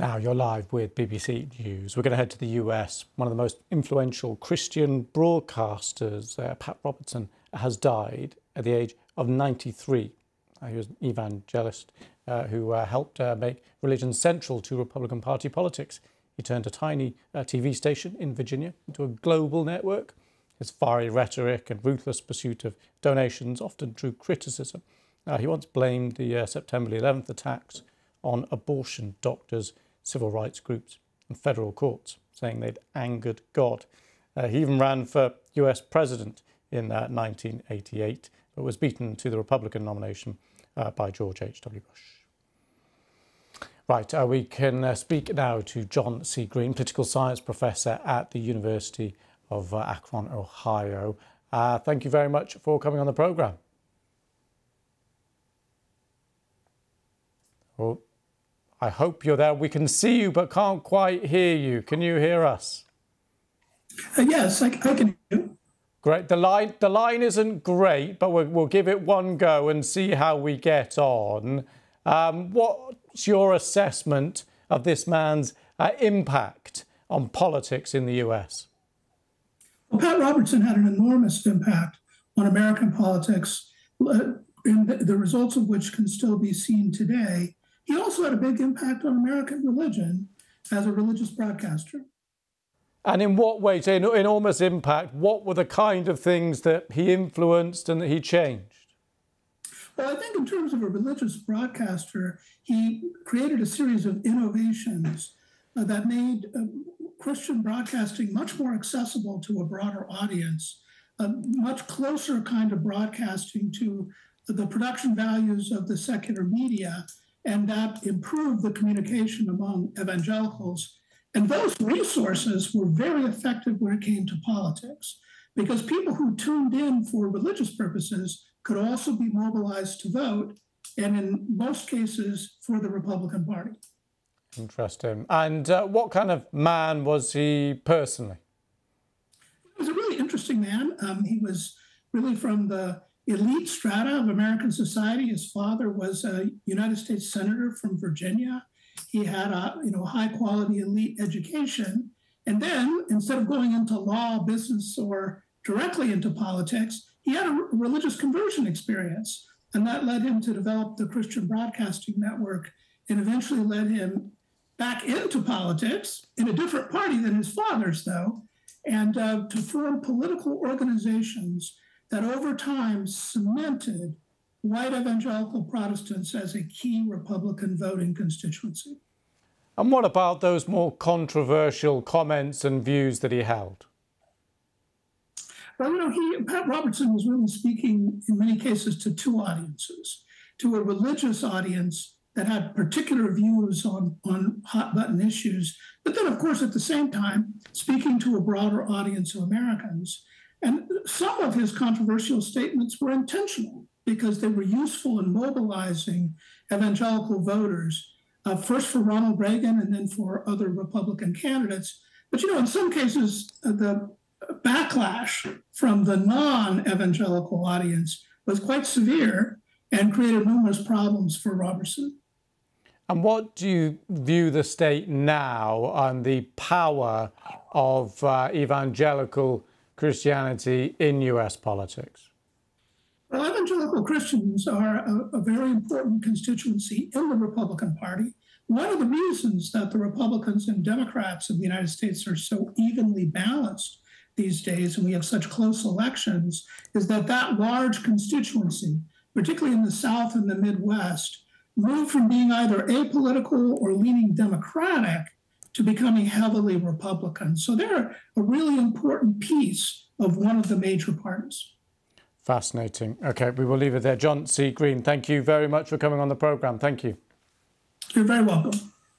Now you're live with BBC News. We're going to head to the US. One of the most influential Christian broadcasters, uh, Pat Robertson, has died at the age of 93. Uh, he was an evangelist uh, who uh, helped uh, make religion central to Republican Party politics. He turned a tiny uh, TV station in Virginia into a global network. His fiery rhetoric and ruthless pursuit of donations often drew criticism. he once blamed the September 11th attacks on abortion doctors civil rights groups and federal courts, saying they'd angered God. Uh, he even ran for US president in uh, 1988, but was beaten to the Republican nomination uh, by George H.W. Bush. Right, uh, we can uh, speak now to John C. Green, political science professor at the University of uh, Akron, Ohio. thank you very much for coming on the programme. Well, I hope you're there. We can see you, but can't quite hear you. Can you hear us? Uh, yes, I, I can hear Great. The line, the line isn't great, but we'll, we'll give it one go and see how we get on. Um, what's your assessment of this man's uh, impact on politics in the US? Well, Pat Robertson had an enormous impact on American politics, uh, and the results of which can still be seen today. He also had a big impact on American religion as a religious broadcaster. And in what way, in enormous impact, what were the kind of things that he influenced and that he changed? Well, I think in terms of a religious broadcaster, he created a series of innovations uh, that made uh, Christian broadcasting much more accessible to a broader audience, a much closer kind of broadcasting to the production values of the secular media and that improved the communication among evangelicals. And those resources were very effective when it came to politics, because people who tuned in for religious purposes could also be mobilized to vote, and in most cases, for the Republican Party. Interesting. And uh, what kind of man was he personally? He was a really interesting man. Um, he was really from the elite strata of American society. His father was a United States senator from Virginia. He had a you know high quality elite education, and then instead of going into law, business, or directly into politics, he had a religious conversion experience, and that led him to develop the Christian Broadcasting Network, and eventually led him back into politics in a different party than his father's, though, and uh, to form political organizations that over time cemented white evangelical Protestants as a key Republican voting constituency. And what about those more controversial comments and views that he held? Well, you know, he, Pat Robertson was really speaking in many cases to two audiences to a religious audience that had particular views on, on hot button issues, but then, of course, at the same time, speaking to a broader audience of Americans and some of his controversial statements were intentional because they were useful in mobilizing evangelical voters, uh, first for Ronald Reagan and then for other Republican candidates. But you know, in some cases, uh, the backlash from the non evangelical audience was quite severe and created numerous problems for Robertson. And what do you view the state now on the power of uh, evangelical Christianity in US politics? Well, evangelical Christians are a, a, very important constituency in the Republican Party. One of the reasons that the Republicans and Democrats of the United States are so evenly balanced these days, and we have such close elections, is that that large constituency, particularly in the South and the Midwest, moved from being either apolitical or leaning Democratic to becoming heavily Republican. So they're a really important piece of one of the major parties. Fascinating. Okay, we will leave it there. John C. Green, thank you very much for coming on the programme. Thank you. You're very welcome.